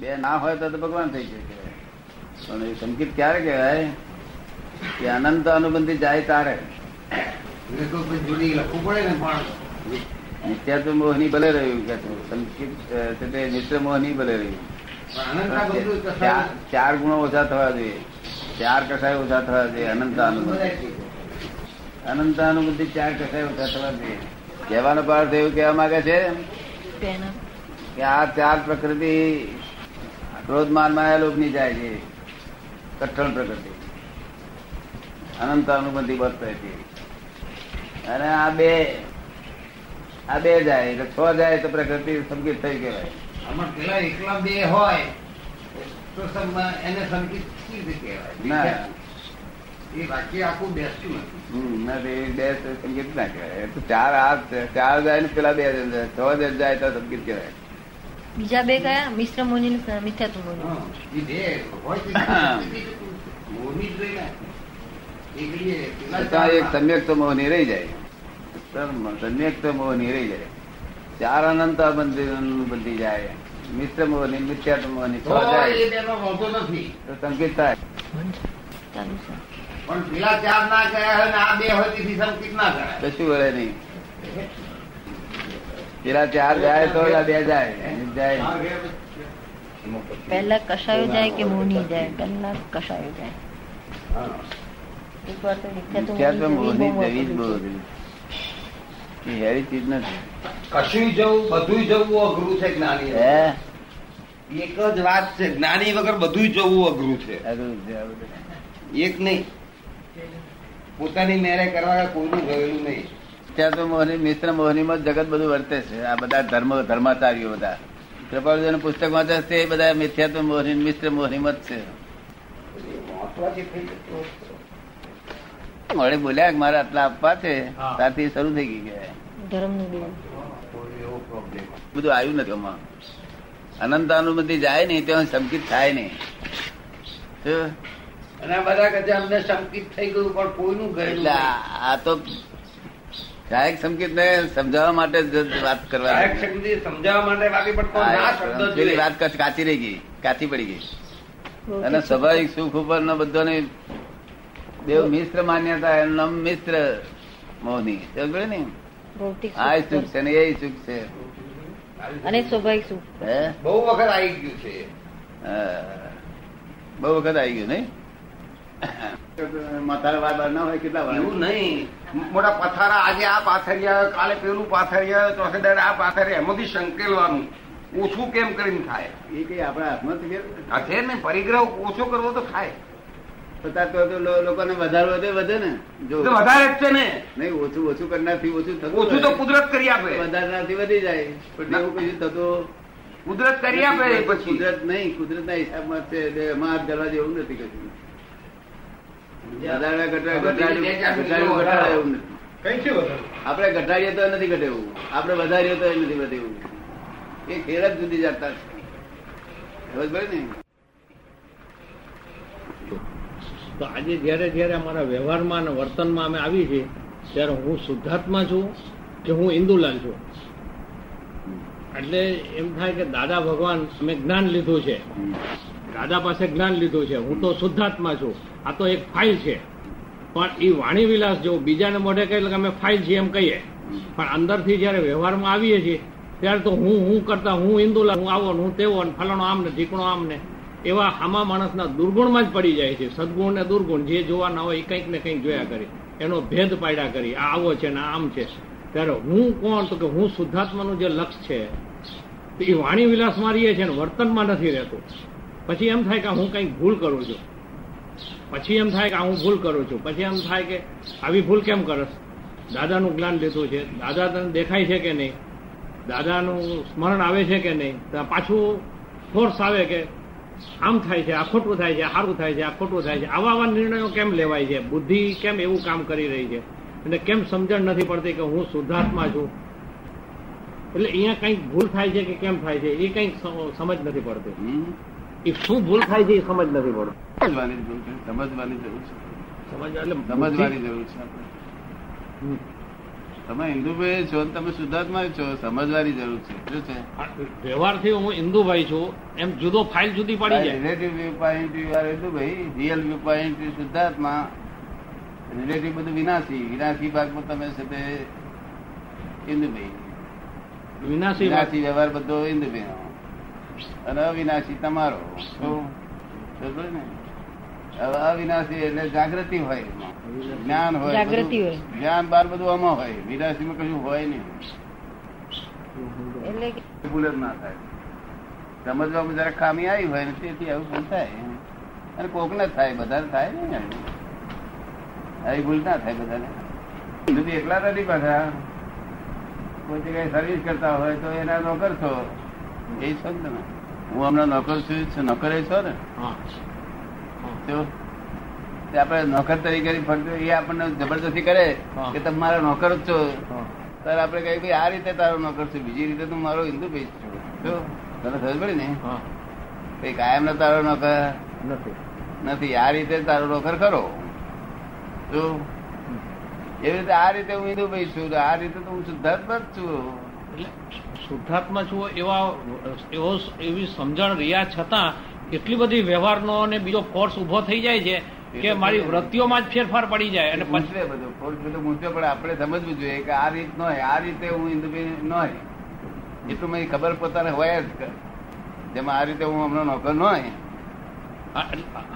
બે ના હોય તો તો ભગવાન થઈ શકે. પણ એ સંકેત ક્યારે કહેવાય? કે અનંત અનુબંધી જાય તારે. લખવું પડે ને પણ. નિત્યાત્વ મોહની ભલે રહ્યું કે. સંકેત મિત્ર મોહની ભલે રહ્યું. પણ અનંતા બધું ચાર ચાર ગુણો ઓછા થવા જોઈએ. ચાર કસાય ઓછા થવા જોઈએ અનંત અનુબંધ. અનંત અનુબંધી ચાર કસાય ઓછા થવા જોઈએ. કહેવાનો પાર્થ એવું કહેવા માંગે છે? કે આ ચાર પ્રકૃતિ ક્રોધ માન માયા લોભની જાય છે કઠણ પ્રકૃતિ અનંત અનુબંધી બસ છે અને આ બે આ બે જાય એટલે છ જાય તો પ્રકૃતિ સંકેત થઈ કહેવાય આમાં પેલા એકલા બે હોય તો સમ- એને સંકેત કેવી રીતે ના કહેવાય એ વાક્ય આખું બેસતું નથી હમ, ના તે બે સંકેત ના કહેવાય એ તો ચાર આ ચાર જાય ને પેલા બે જાય છ જ જાય તો સંકેત કહેવાય બીજા બે કયા? મિશ્ર મોની ને મિથ્યાત્વ મોની બે ને એક સમ્યક તો મોહ રહી જાય. સમ્યક તો મોહ રહી જાય. ચાર અનંત મંદિર બંધી જાય. મિશ્ર મોહની મિથ્યાત્વ મોહની છ તો નથી. સંકેત થાય. પણ પેલા ચાર ના ગયા હોય ને આ બે હોય તેથી સંકેત ના કરાય. કશું વળે નહીં. પેલા ચાર જાય તો બે જાય. જાય. પહેલા કશાયો જાય કે મોની જાય? પહેલા કશાયો જાય? એક વાર તો મિથ્યાત્વ મિથ્યાત્વ મોની જવી જ બહુ જવી હેરી ચીજ નથી. કશું જવું બધું જવું અઘરું છે જ્ઞાની હે? એક જ વાત છે જ્ઞાની વગર બધું જવું અઘરું છે. એક નહીં. પોતાની મેરે કરવા કોઈનું ગયેલું નહીં. મિથ્યાત્વ મોહની મિશ્ર મોહનીમાં જ જગત બધું વર્તે છે આ બધા ધર્મ ધર્માચાર્યો બધા કૃપાળુજી પુસ્તક વાંચે છે એ બધા મિથ્યાત્વ મોહની મિશ્ર મોહનીમાં જ છે. વડે બોલ્યા મારે આટલા આપવા છે. ત્યારથી શરૂ થઈ ગઈ પ્રોબ્લેમ બધું આવ્યું નથી આમાં અનંત અનુમતિ જાય નહીં ત્યાં સંકિત થાય નહીં અને બધા કદાચ અમને સંકિત થઈ ગયું પણ કોઈનું. આ આ તો સહાયક સંકેત ને સમજાવવા માટે વાત કરવા સમજાવવા માટે. વાત કાચી રહી ગઈ કાચી પડી ગઈ. અને સ્વાભાવિક સુખ ઉપર નો બધાને દેવ મિશ્ર માન્યતા એનું મિશ્ર મોહની. સમજે ને? આ સુખ સુખ છે ને એ સુખ છે. અને સ્વાભાવિક સુખ. બહુ વખત આવી ગયું છે. બહુ વખત આવી ગયું નહીં? માથાના વાર ના હોય કેટલા વાર એવું નહીં. મોટા પથારા આજે આ પાથરિયા કાલે પેલું પાથરિયા ચોથે દાડે આ પાથરિયા એમાંથી સંકેલવાનું. ઓછું કેમ કરીને થાય? એ કઈ આપણા હાથમાં છે. ને પરિગ્રહ ઓછો કરવો તો થાય. લોકોને વધારવો તો વધે ને. જો તો વધારે જ છે ને. નહીં ઓછું ઓછું કરનારથી ઓછું થતું ઓછું તો કુદરત કરી આપે. વધારનારથી વધી જાય. પણ એવું કશું થતું કુદરત કરી આપે પછી. કુદરત નહીં કુદરત ના હિસાબમાં છે. એમાં હાથ ધરવા જેવું નથી કશું. ઘટાડ્યું એવું નથી. વધારે? આપણે ઘટાડીએ તો નથી ઘટેવું. આપણે વધારીએ તો નથી વધેવું. એ ખેર જ જુદી જતા છે. ને? તો આજે જ્યારે જ્યારે અમારા વ્યવહારમાં અને વર્તનમાં અમે આવી છીએ ત્યારે હું શુદ્ધાત્મા છું કે હું ઇન્દુલાલ છું? એટલે એમ થાય કે દાદા ભગવાન અમે જ્ઞાન લીધું છે. દાદા પાસે જ્ઞાન લીધું છે. હું તો શુદ્ધાત્મા છું. આ તો એક ફાઇલ છે. પણ એ વાણી વિલાસ જો બીજાને મોઢે કહીએ કે અમે ફાઇલ છીએ એમ કહીએ. પણ અંદરથી જ્યારે વ્યવહારમાં આવીએ છીએ, ત્યારે તો હું હું કરતા હું હિન્દુલા હું આવો હું તેવો ને ફલાણો આમ ને ઢીકણો આમ ને એવા આમાં માણસના દુર્ગુણમાં જ પડી જાય છે. સદગુણ ને દુર્ગુણ જે જોવાના હોય એ કંઈક ને કંઈક જોયા કરી. એનો ભેદ પાડ્યા કરી. આ આવો છે ને આમ છે. ત્યારે હું કોણ? તો કે હું શુદ્ધાત્માનું જે લક્ષ છે એ વાણી વિલાસમાં રહીએ છે ને વર્તનમાં નથી રહેતું. પછી એમ થાય કે હું કંઈક ભૂલ કરું છું. પછી એમ થાય કે હું ભૂલ કરું છું. પછી એમ થાય કે આવી ભૂલ કેમ કરસ દાદાનું જ્ઞાન લીધું છે. દાદા તને દેખાય છે કે નહીં? દાદાનું સ્મરણ આવે છે કે નહીં? પાછું ફોર્સ આવે કે આમ થાય છે, આ ખોટું થાય છે સારું થાય છે, આ ખોટું થાય છે. આવા આવા નિર્ણયો કેમ લેવાય છે? બુદ્ધિ કેમ એવું કામ કરી રહી છે? અને કેમ સમજણ નથી પડતી કે હું શુદ્ધાત્મા છું? એટલે અહીંયા કંઈક ભૂલ થાય છે કે કેમ થાય છે? એ કંઈક સમજ નથી પડતી? એ શું ભૂલ થાય છે એ સમજ નથી પડતો. સમજવાની જરૂર છે. સમજવાની જરૂર છે. સમજવાની જરૂર છે તમે હિન્દુભાઈ છો તમે શુદ્ધાત્મા છો સમજવાની જરૂર છે. શું છે? વ્યવહારથી હું હિન્દુભાઈ છું. એમ જુદો ફાઇલ જુદી પડી જાય. Relative view point you are હિન્દુભાઈ real view point શુદ્ધાત્મા રિલેટિવ બધું વિનાશી. વિનાશી ભાગમાં તમે છે તે હિન્દુભાઈ. વિનાશી. વિનાશી વ્યવહાર બધો હિન્દુભાઈ અને અવિનાશી તમારો. અવિનાશી એટલે જાગૃતિ હોય જ્ઞાન હોય જાગૃતિ હોય. જ્ઞાન બાર બધું આમાં હોય. વિનાશીમાં કશું હોય નહીં. એટલે ભૂલ જ ના થાય. સમજવામાં જરા ખામી આવી હોય ને તેથી આવું ભૂલ થાય. અને કોક ને થાય બધા થાય ને આવી ભૂલ ના થાય બધાને. બધી એકલા નથી પાછા. કોઈ જગ્યાએ સર્વિસ કરતા હોય તો એના નોકર છો એ છો ને તમે. હું હમણાં નોકર છું નોકરે છો ને? હા. તો આપણે નોકર તરીકે ફરતો એ આપણને જબરદસ્તી કરે કે તમે મારા નોકર જ છો. ત્યારે આપણે કહીએ ભાઈ આ રીતે તારો નોકર છું બીજી રીતે તું મારો હિન્દુ ભેજ છું. જો તને ખબર પડી ને? ભાઈ કાયમ ના તારો નોકર? નથી. નથી આ રીતે તારો નોકર ખરો. જો એવી રીતે આ રીતે હું હિન્દુ ભાઈ છું આ રીતે તો હું શુદ્ધાત્મા જ છું. એટલે શુદ્ધાત્મા છો એવા એવો એવી સમજણ રહ્યા છતાં એટલી બધી વ્યવહારનો અને બીજો ફોર્સ ઊભો થઈ જાય છે કે મારી વૃત્તિઓમાં જ ફેરફાર પડી જાય અને પછી બધું. ફોર્સ બધું મૂંચ્યો પણ આપણે સમજવું જોઈએ કે આ રીત ન હોય આ રીતે હું ભાઈ ન હોય. એટલું મને ખબર પોતાને હોય જ કે જેમાં આ રીતે હું હમણાં નોકર ન હોય. હા,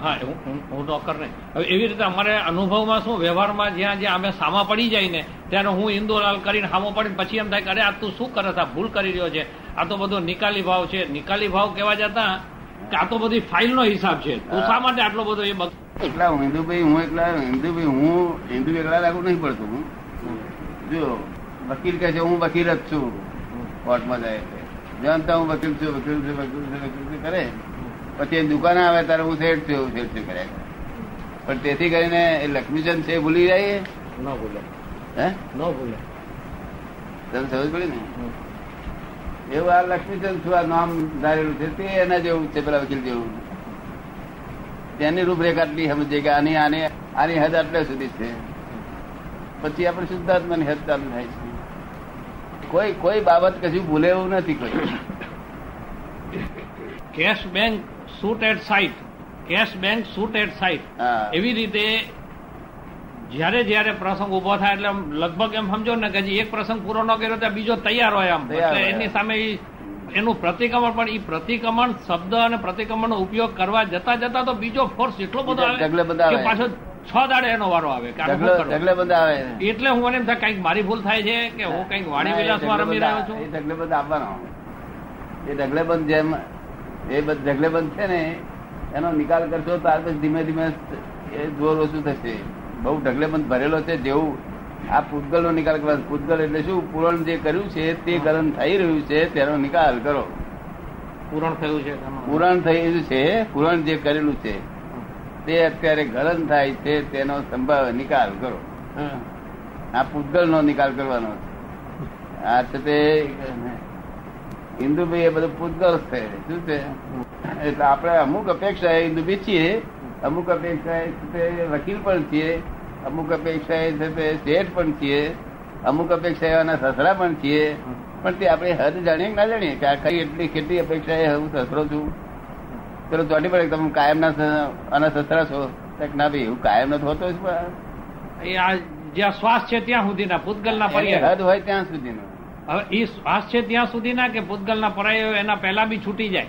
હા હું- નોકર નહીં. હવે એવી રીતે અમારે અનુભવમાં શું વ્યવહારમાં જ્યાં જ્યાં અમે સામા પડી જાય ને ત્યારે હું ઇન્દોલાલ કરીને સામો પડીને પછી એમ થાય કે અરે આ તું શું કરે આ ભૂલ કરી રહ્યો છે. આ તો બધો નિકાલી ભાવ છે. નિકાલી ભાવ કહેવા જતા કે આ તો બધી ફાઇલનો હિસાબ છે. તું શા માટે આટલો બધો એ એકલા હું હિન્દુ ભાઈ હું એકલા હિન્દુ ભાઈ હું હિન્દુ એકલા લાગુ નહીં પડતું હું. જો વકીલ કહે છે હું વકીલ જ છું. કોર્ટમાં જાય છે. હું વકીલ છું વકીલ છું વકીલ છું વકીલ છું કરે. પછી એ દુકાને આવે ત્યારે હું શેઠ છું શેઠ છું કર્યા. કરે. પણ તેથી કરીને એ લક્ષ્મીચંદ છે એ ભૂલી જાય ન ભૂલે. હે? ન ભૂલે. તમે સમજ પડી ને? એવું આ લક્ષ્મીચંદ છું આ નામ ધારેલું છે? તે એના જેવું છે પેલા વકીલ જેવું. તેની રૂપરેખા આટલી સમજે કે આની આની આની હદ આટલે સુધી છે. પછી આપણે શુદ્ધાત્માની હદ ચાલુ થાય છે. કોઈ કોઈ બાબત કશું ભૂલે એવું નથી કોઈ. Cash bank shoot at sight cash bank shoot at sight. એવી રીતે જયારે જયારે પ્રસંગ ઊભો થાય એટલે લગભગ એમ સમજો ને કે હજી એક પ્રસંગ પૂરો ન કર્યો ત્યાં બીજો તૈયાર હોય આમ. એટલે એની સામે એનું પ્રતિક્રમણ પણ એ પ્રતિક્રમણ શબ્દ અને પ્રતિક્રમણનો ઉપયોગ કરવા જતા જતા તો બીજો ફોર્સ એટલો બધો આવે પાછો છ દાડે એનો વારો આવે એટલે હું મને એમ થાય કંઈક મારી ભૂલ થાય છે કે હું કંઈક વાણી વિલાસમાં રમી રહ્યો છું. એ ઢગલે બંધ આવવાનો. એ ઢગલે બંધ જેમ એ બધ ઢગલે બંધ છે ને એનો નિકાલ કરશો ત્યાર પછી ધીમે ધીમે એ જોર ઓછું થશે. બહુ ઢગલે બંધ ભરેલો છે જેવું. આ પૂતગલ નો નિકાલ કરવા પૂતગલ એટલે શું? પૂરણ જે કર્યું છે તે ગલન થઈ રહ્યું છે તેનો નિકાલ કરો. પૂરણ થયું છે પૂરણ થઈ થયેલું છે પૂરણ જે કરેલું છે તે અત્યારે ગલન થાય છે તેનો સંભાવ નિકાલ કરો. આ પૂતગલ નો નિકાલ કરવાનો છે. આ છે તે હિન્દુભાઈ એ બધું પૂતગલ છે. શું છે? એટલે આપણે અમુક અપેક્ષા હિન્દુભાઈ છીએ અમુક અપેક્ષા એ વકીલ પણ છીએ અમુક અપેક્ષા છે તે શેઠ પણ છીએ અમુક અપેક્ષા એવાના સસરા પણ છીએ. પણ તે આપણે હદ જાણીએ કે ના જાણીએ? કે આ કઈ એટલી કેટલી અપેક્ષા એ હું સસરો છું? ચલો ચોટી પડે તમે કાયમ ના આના સસરા છો. ના ભાઈ હું કાયમ નથી હોતો. જ પણ. એ જ્યાં શ્વાસ છે ત્યાં સુધીના પૂતગલના ના હદ હોય ત્યાં સુધીનું. હવે એ શ્વાસ છે ત્યાં સુધીના કે પૂતગલના પર્યાયો એના પહેલા બી છૂટી જાય?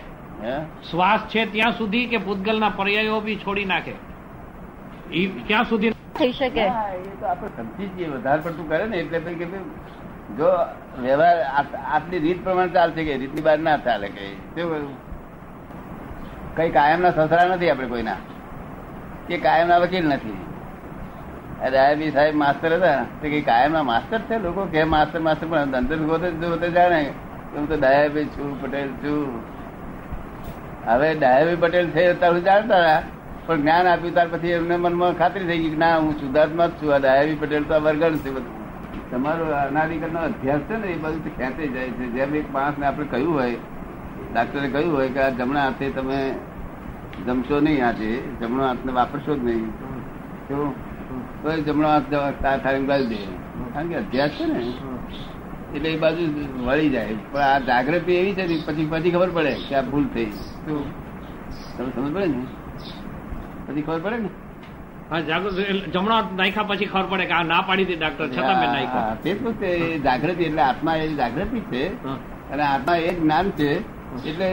શ્વાસ છે ત્યાં સુધી કે પૂતગલના પર્યાયો બી છોડી નાખે? એ ક્યાં સુધી થઈ શકે? એ તો આપણે સમજી જઈએ વધારે પડતું કરે ને એટલે પછી કે જો વ્યવહાર આટલી રીત પ્રમાણે ચાલશે કે રીતની બહાર ના ચાલે કે શું? કઈ કાયમના સસરા નથી આપણે કોઈના. કે કાયમના વકીલ નથી. અરે આ બી સાહેબ માસ્તર હતા. તે કઈ કાયમના માસ્તર છે લોકો? કે માસ્તર માસ્તર? પણ અંદર ગોતે જો જાણે. હું તો ડાયાબી છું, પટેલ છું. હવે ડાયાબી પટેલ છે તારું જાણતા હતા. પણ જ્ઞાન આપ્યું ત્યાર પછી એમને મનમાં ખાતરી થઈ ગઈ કે ના, હું સુધાર્થમાં જ છું. આ ડાયાબી પટેલ તો આ વર્ગણ છે બધું. તમારો અનાદિકરનો અભ્યાસ છે ને એ બધું ખેંચે જાય છે. જેમ એક માણસને આપણે કહ્યું હોય, ડાક્ટરે કહ્યું હોય કે આ જમણા હાથે તમે જમશો નહીં આજે. જમણો હાથને વાપરશો જ નહીં. એ જમણો હાથ થાળી ગાળી દે. કારણ કે અધ્યાસ છે ને એટલે એ બાજુ વળી જાય. પણ આ જાગૃતિ એવી છે ને પછી પછી ખબર પડે કે આ ભૂલ થઈ. શું? તમે સમજ પડે ને? પછી ખબર પડે ને? હા જાગૃત જમણો નાખ્યા પછી ખબર પડે કે આ ના પાડી દે ડાક્ટર છતાં મેં નાખ્યો. તે તો તે જાગૃતિ એટલે આત્મા એ જાગૃતિ છે. અને આત્મા એ જ્ઞાન છે. એટલે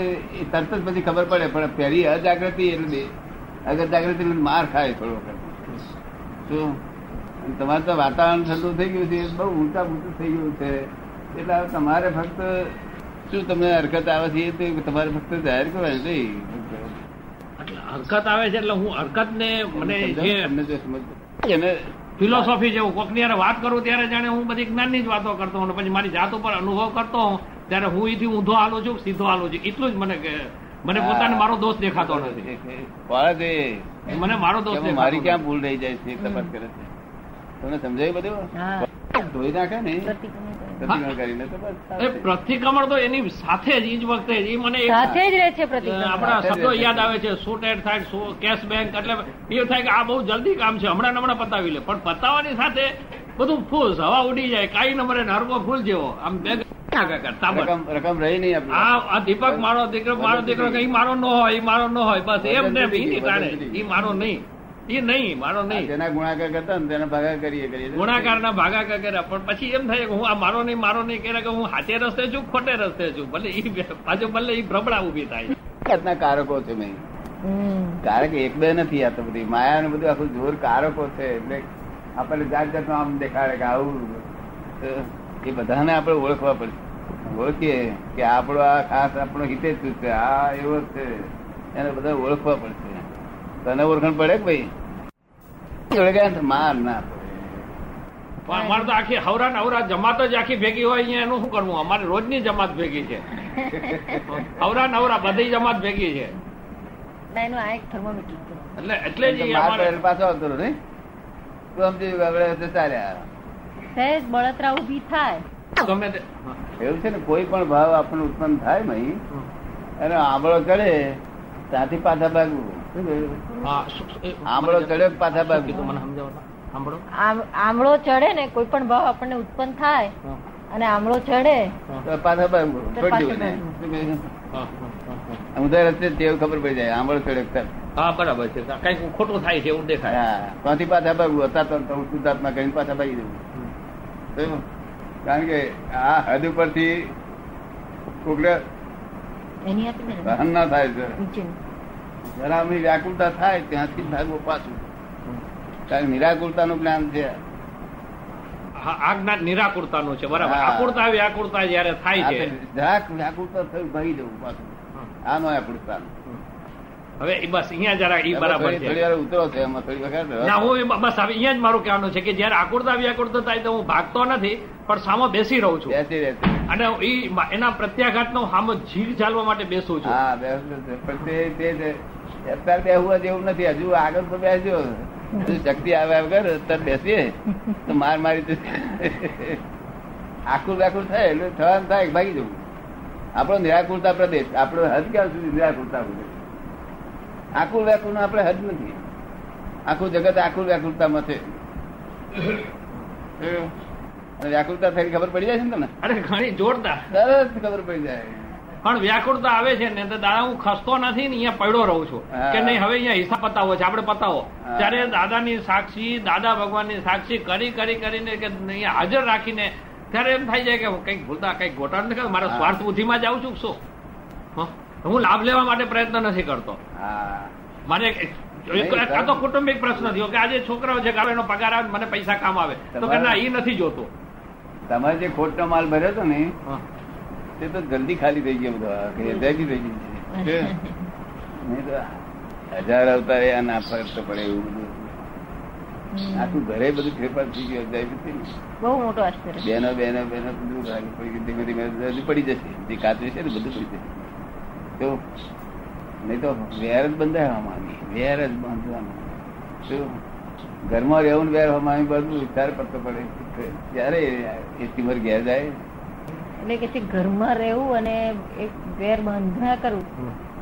તરત જ પછી ખબર પડે પણ પહેલી અજાગૃતિ એટલે અગર જાગૃતિ એટલે માર ખાય થોડો વખત શું તમારે તો વાતાવરણ ઠંડુ થઈ ગયું છે બહુ ઊંચા ઊંચું થઈ ગયું છે. એટલે તમારે ફક્ત શું તમને હરકત આવે છે એ તો તમારે ફક્ત જાહેર કરવાની નહીં એટલે હરકત આવે છે એટલે હું હરકત ને મને જે એને ફિલોસોફી જેવું કોકની હારે વાત કરું ત્યારે જાણે હું બધી જ્ઞાનની જ વાતો કરતો હોઉં પછી મારી જાત ઉપર અનુભવ કરતો હોઉં ત્યારે હું એથી ઊંધો હાલું છું સીધો હાલું છું. એટલું જ મને કે મને પોતાને મારો દોષ દેખાતો નથી. મને મારો દોષ મારી ક્યાં ભૂલ રહી જાય છે તપાસ કરે છે? તમને સમજાયું બધું? ધોઈ નાખે ને? પ્રતિક્રમણ તો બસ એ પ્રતિક્રમણ તો એની સાથે જ ઈ જ વખતે જ મને સાથે જ રહે છે આપણા શબ્દો યાદ આવે છે શું એડ થાય કેશ બેંક એટલે એ થાય કે આ બહુ જલ્દી કામ છે હમણાં ને હમણાં પતાવી લે. પણ પતાવવાની સાથે બધું ફૂસ હવા ઉડી જાય કાઈ નંબરે નરકો ફૂલ જેવો. આમ બેગ તાબડ. રકમ રકમ રહી નહીં આ આ દીપક મારો દીકરો મારો દીકરો કઈ મારો ન હોય મારો ન હોય બસ એમ ને ઈ મારો નહીં. એ નહીં મારો નહીં. જેના ગુણાકાર કરતા ને તેના ભાગા કરીએ કરીએ. ગુણાકાર ના ભાગા કર્યા પણ પછી એમ થાય કે હું આ મારો નહીં મારો નહીં કર્યા કે હું હાચે રસ્તે છું ખોટે રસ્તે છું. ભલે એ પાછું ભલે ઈ ભ્રબડા ઊભી થાય. જાતના કારકો છે મેં. કારક એક બે નથી આ તો બધી. માયા ને બધું આખું જોર કારકો છે. એટલે આપણને જાત જાતનું આમ દેખાડે કે આવું એ બધાને આપણે ઓળખવા પડશે ઓળખીએ કે આપણો આ ખાસ આપણો હિતે જ છે આ એવો જ છે. એને બધા ઓળખવા પડશે. તને ઓળખણ પડે કે ભાઈ? તો માર ના પણ અમારે તો આખી હવરા નવરા જમાત જ આખી ભેગી હોય અહીંયા એનું શું કરવું? અમારે રોજની જમાત ભેગી છે. હવરા નવરા બધી જમાત ભેગી છે. એટલે એટલે જ પાછો આવતો નહીં? તું સમજી રહ્યા. સહેજ બળતરા ઊભી થાય. ગમે તે એવું છે ને કોઈ પણ ભાવ આપણને ઉત્પન્ન થાય નહીં. અને આંબળો ચડે ત્યાંથી પાછા ભાગવું. આંબળો ચડે પાછા ભાગવું. મને સમજાવો આમળો ચડે ને કોઈ પણ ભાવ આપણને ઉત્પન્ન થાય. અને આમળો ચડે તો પાછા ભાગવું. તો? હા, રસ્તે ટેવ ખબર પડી જાય. આંબળો ચડે હા બરાબર છે. કંઈક ખોટું થાય છે એવું દેખાય. હા ત્યાંથી પાછા ભાગવું. હતા તો તો શુદ્ધાત્મા કરીને પાછા ભાગી દેવું? કારણ કે આ હદ ઉપરથી ને સહન ના થાય છે. જરા વ્યાકુળતા થાય ત્યાંથી ભાગવું પાછું. કારણ નિરાકુરતા નું જ્ઞાન છે. આ જ્ઞાન નિરાકુરતાનું છે બરાબર. આકુરતા વ્યાકુરતા જયારે થાય છે. જરાક વ્યાકુળતા થયું ભાગી જવું પાછું. આ નો વ્યાકુળતાનું હવે બસ અહીંયા જરા એ બરાબર છે. થોડી વાર ઉતરો છે એમાં થોડી વખત ના હું બસ હવે અહીંયા જ મારું કહેવાનું છે કે જયારે આકુરતા વ્યાકુરતા થાય તો હું ભાગતો નથી પણ સામો બેસી રહું છું. બેસી રહેશે અને એ એના પ્રત્યાઘાત નો સામો જીવ ચાલવા માટે બેસું છું. હા બેસવું છે. પણ તે તે અત્યારે બેહવા જેવું નથી. હજુ આગળ તો બેસજો. હજુ શક્તિ આવે વગર અત્યારે બેસીએ. તો માર મારી આકુર વ્યાકુર થાય એટલે થવાનું થાય ભાગી જવું. આપણો નિરાકુરતા પ્રદેશ આપણો હદ ક્યાં સુધી નિરાકુરતા પ્રદેશ? આકુલ વ્યાકુળ આપણે હદ નથી. આખું જગત આકુલ વ્યાકુળતામાં છે. વ્યાકુળતા થઈ ખબર પડી જાય છે ને તમને? અરે ઘણી જોરદાર. તરત ખબર પડી જાય. પણ વ્યાકુળતા આવે છે ને તો દાદા હું ખસતો નથી ને અહીંયા પડ્યો રહું છું. કે નહીં હવે અહીંયા હિસાબ પતાવો છે આપણે પતાવો. ત્યારે દાદાની સાક્ષી દાદા ભગવાનની સાક્ષી કરી કરી કરીને કે અહીંયા હાજર રાખીને ત્યારે એમ થઈ જાય કે કંઈક ભૂલતા કંઈક ગોટાળ નથી મારા. સ્વાર્થ બુદ્ધિમાં જાઉં છું શું? હં? હું લાભ લેવા માટે પ્રયત્ન નથી કરતો. હા. મારે આ તો કુટુંબિક પ્રશ્ન થયો કે આજે છોકરાઓ છે ગાળો એનો પગાર આવે મને પૈસા કામ આવે. તો કે ના એ નથી જોતો. તમારે જે ખોટનો માલ ભર્યો હતો ને તે તો જલ્દી ખાલી થઈ ગયો બધો કે થઈ ગઈ. નહીં તો હજાર અવતારે આ ના ફરક તો પડે એવું બધું. આખું ઘરે બધું ફેરફાર થઈ ગયો. બહુ મોટો બેનો બેનો બેનો બધું પડી. ધીમે ધીમે પડી જશે જે કાચું છે ને બધું પડી જશે. તો નહીં તો વેર જ બંધાય માંગી વેર જ બાંધવાનું. શું ઘરમાં રહેવું વેર માંગી બધું વિચાર પડતો પડે ત્યારે એ ટીમર ઘેર જાય? એટલે કે ઘરમાં રહેવું અને એક વેર બંધના કરવું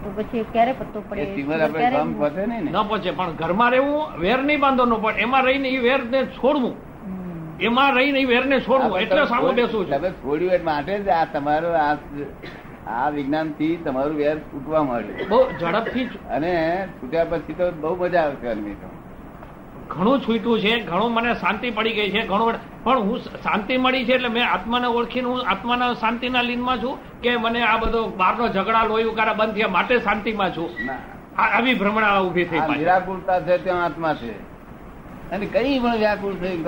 તો પછી ક્યારે પત્તો પડે? એ ટીમર આપણે કામ પતે નહીં ને. ન પહોંચે પણ ઘરમાં રહેવું વેર નહીં બાંધવાનું પણ એમાં રહીને એ વેર ને છોડવું. એમાં રહીને એ વેરને છોડવું એટલે સામે બેસવું તમે છોડ્યું એટલે માટે જ આ તમારો આ આ વિજ્ઞાનથી તમારું વેર છૂટવા મળે બહુ ઝડપથી અને છૂટ્યા પછી તો બહુ મજા આવશે અનમી ઘણું છૂટ્યું છે ઘણું મને શાંતિ પડી ગઈ છે ઘણું પણ હું શાંતિ મળી છે એટલે મેં આત્માને ઓળખીને હું આત્માના શાંતિના લીનમાં છું કે મને આ બધો બહારનો ઝઘડા લોહી ઉકારા બંધ થયા માટે શાંતિમાં છું. આ આવી ભ્રમણા ઊભી થઈ આ નિરાકુરતા છે ત્યાં આત્મા છે. અને કઈ પણ વ્યાકુળ થઈ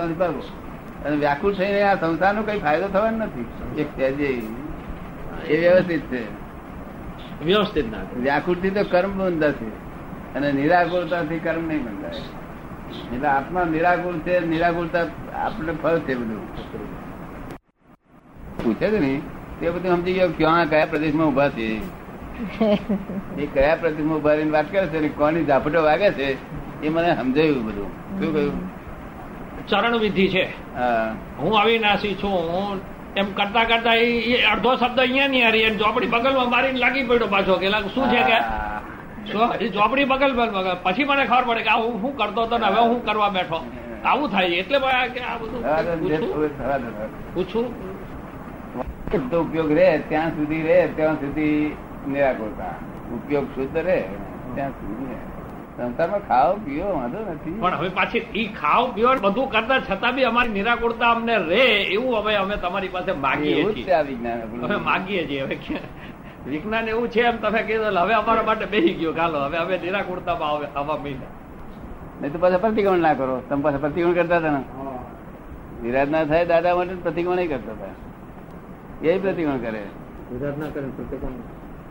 અને વ્યાકુળ થઈને આ સંસારનો કઈ ફાયદો થવાનો નથી. એક સહેજે એ વ્યવસ્થિત છે. વ્યવસ્થિત ના વ્યાકૃતિ તો કર્મ બંધાશે અને નિરાકુરતાથી કર્મ નહીં બંધાય. એટલે આત્મા નિરાકુર છે નિરાકુરતા આપણે ફળ છે બધું. પૂછે છે ને? તે બધું સમજી ગયો ક્યાં કયા પ્રદેશમાં ઊભા છે? એ કયા પ્રદેશમાં ઊભા રહીને વાત કરે છે ને કોની ઝાપટો વાગે છે એ મને સમજાયું બધું. શું કહ્યું? ચરણ વિધિ છે. હા. હું અવિનાશી છું હું એમ કરતા કરતા એ અડધો શબ્દ અહીંયા નહીં હારી એમ ચોપડી બગલમાં મારીને લાગી પડ્યો પાછો કે શું છે કે. ચોપડી બગલ. પછી મને ખબર પડે કે આ હું શું કરતો હતો ને હવે હું કરવા બેઠો. આવું થાય છે. એટલે કે આ બધું પૂછું? ઉપયોગ રે ત્યાં સુધી રે ત્યાં સુધી નિરાકુરતા ઉપયોગ શુદ્ધ રે ત્યાં સુધી. સંસારમાં ખાઓ પીઓ વાંધો નથી. પણ હવે પાછી ઈ ખાવ પીવો બધું કરતા છતાં બી અમારી નિરાકુરતા અમને રે એવું હવે અમે તમારી પાસે માગીએ છીએ. માગીએ છીએ હવે વિજ્ઞાન એવું છે એમ તમે કીધું હવે અમારા માટે બેસી ગયો. ચાલો હવે અમે નિરાકુરતામાં આવે આવા મહિના નહીં તો પાછા પ્રતિક્રમણ ના કરો. તમે પાછા પ્રતિક્રમણ કરતા હતા ને? વિરાટ ના થાય દાદા માટે પ્રતિક્રમણ નહીં કરતા હતા. એ પ્રતિક્રમણ કરે. વિરાધના કરે પ્રતિકોણ.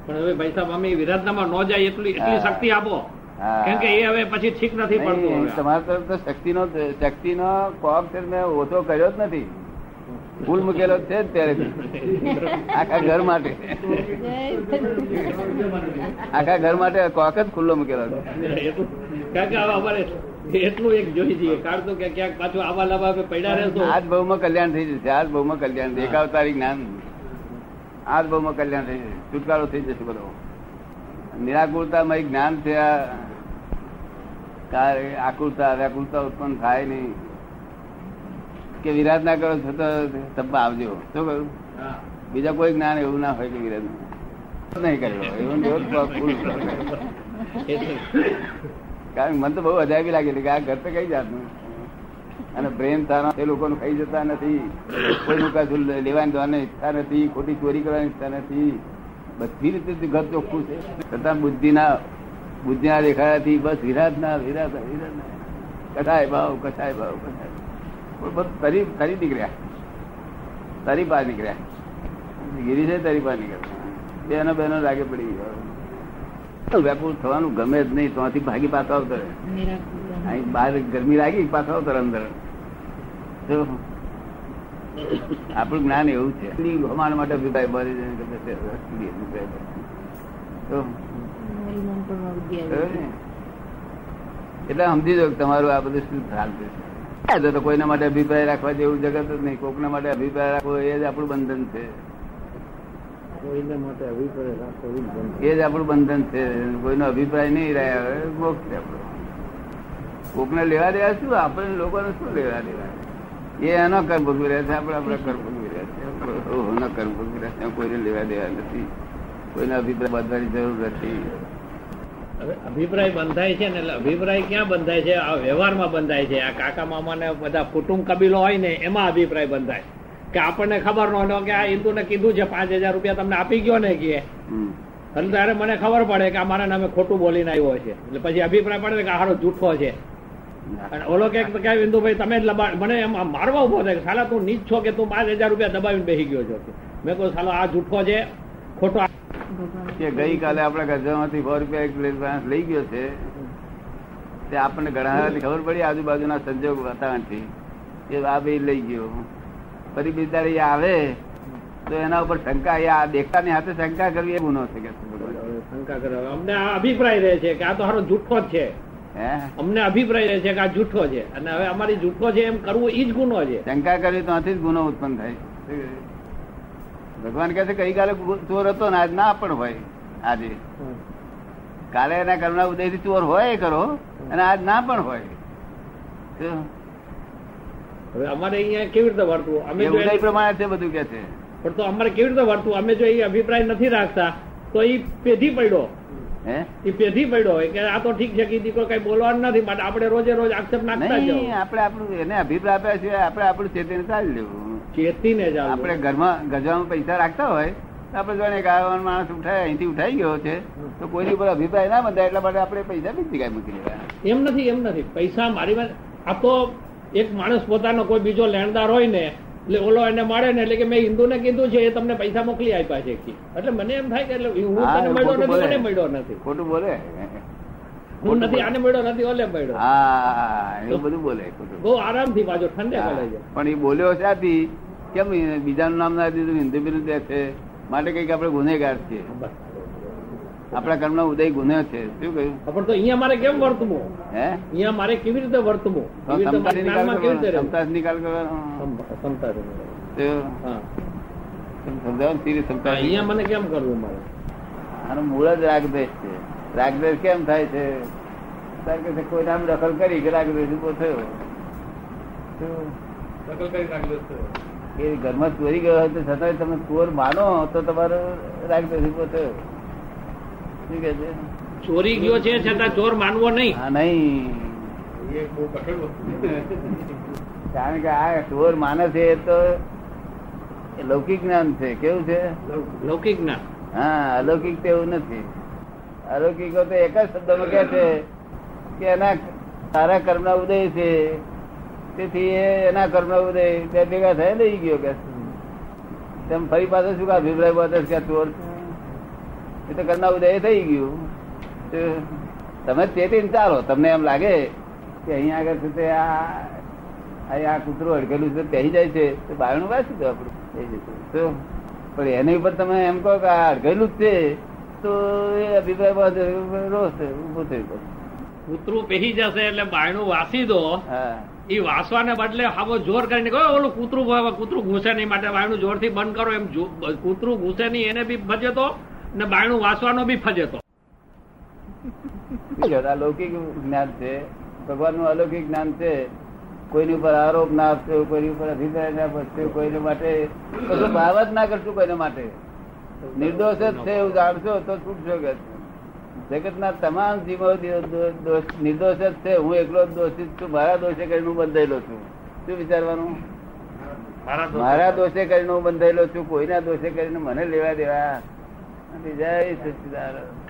પણ હવે ભાઈ સાહેબ અમે વિરાટનામાં ન જાય એટલી એટલી શક્તિ આપો. કેમ કે એ હવે પછી ઠીક નથી પડતું તમારા તરફ તો શક્તિનો શક્તિનો કોપ છે મેં ઓછો કર્યો જ નથી. ફૂલ મૂકેલો છે જ ત્યારે આખા ઘર માટે. આખા ઘર માટે કોક જ ખુલ્લો મૂકેલો છે. એટલું- કારણ કે હવે અમારે એટલું એક જોઈ જઈએ. કારણ તો કે ક્યાંક પાછું આવા લાવા અમે પડ્યા રહેશો આજ ભાવમાં કલ્યાણ થઈ જશે આજ ભાવમાં કલ્યાણ એકાવતારી જ્ઞાન આજ ભાવમાં કલ્યાણ થઈ જશે. છુટકારો થઈ જશે બધો. નિરાકુરતામાં એક જ્ઞાન છે આ કા- વ્યાકુલતા ઉત્પન્ન થાય નહીં. કે વિરાજ ના કરો છતાં તબ્બા આવજો. શું કહ્યું? બીજા કોઈ જ્ઞાન એવું ના હોય કે વિરાજ નહીં કર્યો. એવું કારણ કે મને તો બહુ અજાયબી લાગેલી કે આ ઘર તો કઈ જાતનું? અને બ્રેન તારા એ લોકોનું ખાઈ જતા નથી. કોઈનું કશું લેવાની દેવાની ઈચ્છા નથી ખોટી ચોરી કરવાની ઈચ્છા નથી. બધી રીતે ઘર ચોખ્ખું છે. છતાં બુદ્ધિના બુદ્ધિના દેખાડાથી બસ વિરાટ ના વિરાટ વિરાટ ના. કસાય ભાવ કસાય ભાવ. કસાય બસ તરી તરી નીકળ્યા. તરી પાર નીકળ્યા. ગીરી છે તરી પાર નીકળ્યા. બેનો બેનો લાગે પડી ગયો. વ્યાકુળ થવાનું ગમે જ નહીં ત્યાંથી ભાગી પાછા આવતો અહીં બહાર ગરમી લાગી પાછા આવતો અંદર. આપણું જ્ઞાન એવું છે. અમારા માટે અભિપ્રાય બળી જાય. તો એટલે સમજી જાવ તમારું આ બધું શું ચાલતું છે? તો કોઈના માટે અભિપ્રાય રાખવા જેવું જગત જ નહીં. કોકના માટે અભિપ્રાય રાખવો એ જ આપણું બંધન છે. કોઈને માટે અભિપ્રાય રાખવો એ જ બંધ. એ જ આપણું બંધન છે. કોઈનો અભિપ્રાય નહીં રહ્યા હવે મોક્ષ છે આપણો. કોકને લેવા દેવા શું? આપણે લોકોને શું લેવા દેવા? એ એનો કર્મ ભોગવી રહ્યા છે. આપણે આપણા કર્મ ભોગવી રહ્યા છે. ઓહો, કર્મ ભોગવી રહ્યા છે. કોઈને લેવા દેવા નથી. કોઈના અભિપ્રાય બાંધવાની જરૂર નથી. હવે અભિપ્રાય બંધાય છે ને એટલે અભિપ્રાય ક્યાં બંધાય છે? આ વ્યવહારમાં બંધાય છે. આ કાકા મામા ને બધા કુટુંબ કબીલો હોય ને એમાં અભિપ્રાય બંધાય. કે આપણને ખબર ન હોય કે આ હિન્દુને કીધું છે પાંચ હજાર રૂપિયા તમને આપી ગયો ને કે એટલે ત્યારે મને ખબર પડે કે આ મારા નામે ખોટું બોલીને આવ્યો છે. એટલે પછી અભિપ્રાય પડે કે હારો જૂઠો છે. અને ઓલો કે કે ઇન્દુભાઈ તમે જ લબાડ મને એમ મારવા ઊભો થાય સાલા તું નીચ છો કે તું પાંચ હજાર રૂપિયા દબાવીને બેસી ગયો છો મેં કહું સાલો આ જૂઠો છે. ખોટો કે ગઈકાલે આપણા ગરજામાંથી સો રૂપિયા એક પ્લેટ માણસ લઈ ગયો છે. તે આપણને ઘણા ખબર પડી આજુબાજુના સંજોગ વાતાવરણથી કે આ ભાઈ લઈ ગયો. ફરી બિચારી આવે તો એના ઉપર શંકા આ દેખાની હાથે શંકા કરવી એ ગુનો છે કે શંકા. કરે. અમને આ અભિપ્રાય રહે છે કે આ તો હારો જૂઠો જ છે. હે? અમને અભિપ્રાય રહે છે કે આ જૂઠો છે. અને હવે અમારી જૂઠો છે એમ કરવું એ જ ગુનો છે. શંકા કરવી તો આથી જ ગુનો ઉત્પન્ન થાય. ભગવાન કહે છે ગઈકાલે ચોર હતો ને આજ ના પણ હોય આજે. કાલે એના કરુણા ઉદયથી ચોર હોય કરો અને આજ ના પણ હોય. હવે અમારે અહીંયા કેવી રીતે વર્તવું? અમે ઉદય પ્રમાણે છે બધું કે છે. પણ તો અમારે કેવી રીતે વર્તવું? અમે જો એ અભિપ્રાય નથી રાખતા તો એ પેઢી પડ્યો. હે? એ પેઢી પડ્યો હોય કે આ તો ઠીક છે કે દીકરો કઈ બોલવાનું નથી માટે આપણે રોજે રોજ આક્ષેપ નાખતા જ આપણે આપણું એને અભિપ્રાય આપ્યા છે આપણે આપણું ચેતન ચાલી લેવું. ચેતીને જ. આપણે ઘરમાં ગજવામાં પૈસા રાખતા હોય તો આપણે કે માણસ ઉઠાય અહીંથી ઉઠાઈ ગયો છે તો કોઈની ઉપર અભિપ્રાય ના બંધાય એટલા માટે આપણે પૈસા બીજી જગ્યાએ મૂકી દેવા એમ નથી એમ નથી. પૈસા મારી આ તો એક માણસ પોતાનો કોઈ બીજો લેણદાર હોય ને એટલે ઓલો એને મળે ને એટલે કે મેં હિન્દુને કીધું છે એ તમને પૈસા મોકલી આપ્યા છે એટલે મને એમ થાય કે એટલે હું તને મળ્યો નથી મને મળ્યો નથી. ખોટું બોલે. હું નથી આને મળ્યો નથી ઓલે મળ્યો. હા એવું બધું બોલે બહુ આરામથી પાછો ઠંડે છે પણ એ બોલ્યો ત્યાંથી કેમ બીજાનું નામ ના દીધું હિન્દુ વિરુદ્ધ છે? માટે કંઈક આપણે ગુનેગાર છીએ. આપણા કર્મનો ઉદય ગુનો છે. શું કહ્યું? પણ તો અહીંયા મારે કેમ વર્તવું? હે? અહીંયા મારે કેવી રીતે વર્તવું? તો કેવી રીતે મારા ક્ષમતાથી નિકાલ કરવાનો. મને કેમ કરવું મારે? આનું મૂળ જ રાગદ્વેષ છે. રાગદ્વેષ કેમ થાય છે? કારણ કે કોઈ નામ દખલ કરી કે રાગદ્વેષ ઊભો થયો. તો એ ઘરમાં ચોરી ગયો હોય તો છતાં તમે ચોર માનો તો તમારો રાગ નથી પોતે. શું કે છે? ચોરી ગયો છે છતાં ચોર માનવો નહીં. હા નહીં. કારણ કે આ ચોર માને છે એ તો એ લૌકિક જ્ઞાન છે. કેવું છે? લૌકિક. જ્ઞાન. હા અલૌકિક તો એવું નથી. અલૌકિકો તો એક જ શબ્દમાં કે છે કે એના સારા કર્મના ઉદય છે. તેથી એના કર્મ બે ભેગા થયા લઈ ગયો કે તેમ ફરી પાછો શું કા ભીમરાય બદલ કે ચોર? એ તો કરના ઉદય થઈ ગયું. તમે ચેતીને ચાલો. તમને એમ લાગે કે અહીંયા આગળ છે તે આ આ કૂતરું અડકેલું છે પહેરી જાય છે. તો બાયણું વાંચી દો આપણું? થઈ જશે તો પણ એની ઉપર તમે એમ કહો કે આ અડકેલું જ છે તો એ અભિપ્રાય બાદ રોષ ઊભો થઈ ગયો કૂતરું પહેરી જશે એટલે બાયણું વાસી દો. હા. એ વાસવાને બદલે હવે જોર કરીને કહો, ઓલું કૂતરું કૂતરું ઘૂસે નહીં માટે બાયણું જોરથી બંધ કરો એમ કૂતરું ઘૂસે નહીં, એને બી ફજે તો, ને બાયણું વાસવાનો બી ફજે તો. બીજો જ્ઞાન છે. ભગવાનનું અલૌકિક જ્ઞાન છે. કોઈની ઉપર આરોપ ના આપશો, કોઈની ઉપર અભિપ્રાય ના પડશે કોઈને માટે કશું ભાવ જ ના કરશું કોઈને માટે. નિર્દોષ જ છે એવું જાણશો તો છૂટશો કે. જગતના તમામ જીવો નિર્દોષ જ છે. હું એકલો દોષિત છું. મારા દોષે કરીને હું બંધાયેલો છું. શું વિચારવાનું? મારા દોષે કરીને હું બંધાયેલો છું. કોઈના દોષે કરીને મને લેવા દેવા. જય સચિદાનંદ.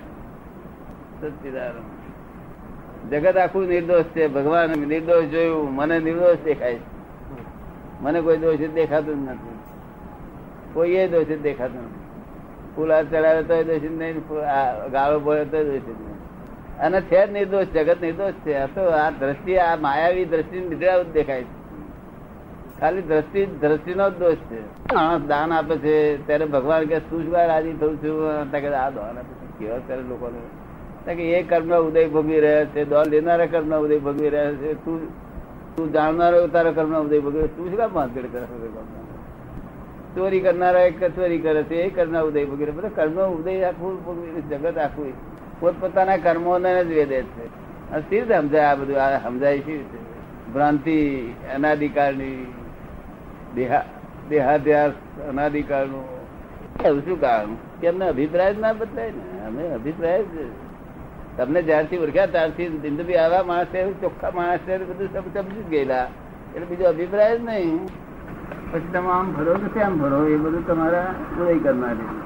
જગત આખું નિર્દોષ છે. ભગવાન નિર્દોષ જોયું. મને નિર્દોષ દેખાય છે. મને કોઈ દોષિત દેખાતું જ નથી. કોઈ એ દોષિત દેખાતું નથી. ફૂલ ચડાવે તો દોષિત નહીં ગાળો બોલે તો દોષિત નહીં. અને છે જ નિર્દોષ, જગત નિર્દોષ છે. આ તો આ દ્રષ્ટિ, આ માયાવી દ્રષ્ટિ આવું દેખાય છે. ખાલી દ્રષ્ટિ, દ્રષ્ટિનો જ દોષ છે. માણસ દાન આપે છે, ત્યારે ભગવાન કે તું શું રાજી થયું છું? આ દાન આપે છે. કેવા ત્યારે લોકોને. કે એ કર્મનો ઉદય ભોગવી રહ્યા છે, દોન લેનારા કર્મનો ઉદય ભોગવી રહ્યા છે. તું તું જાણનારો તારા કર્મનો ઉદય ભોગવી તું શું કામ માનગઢ કરે? ચોરી કરનારા એક ચોરી કરે છે, એ કર્મના ઉદય વગેરે બધા કર્મનો ઉદય આખું જગત આખું. પોતપોતાના કર્મોને જ વેદે છે. સ્થિર સમજાય આ બધું? સમજાય રીતે? ભ્રાંતિ અનાધિકારની દેહા, દેહાધ્યાસ, અનાદિકાળનું. એવું શું કારણ? કે અમને અભિપ્રાય જ ના બદલાય ને? અમે અભિપ્રાય જ તમને જ્યારથી ઓળખ્યા ત્યારથી જિંદગી આવા માણસ ચોખ્ખા માણસ છે બધું સમજી ગયેલા. એટલે બીજો અભિપ્રાય જ નહીં. પછી તમે આમ ભરો કે તેમ ભરો? એ બધું તમારા ઉદય કરનારી.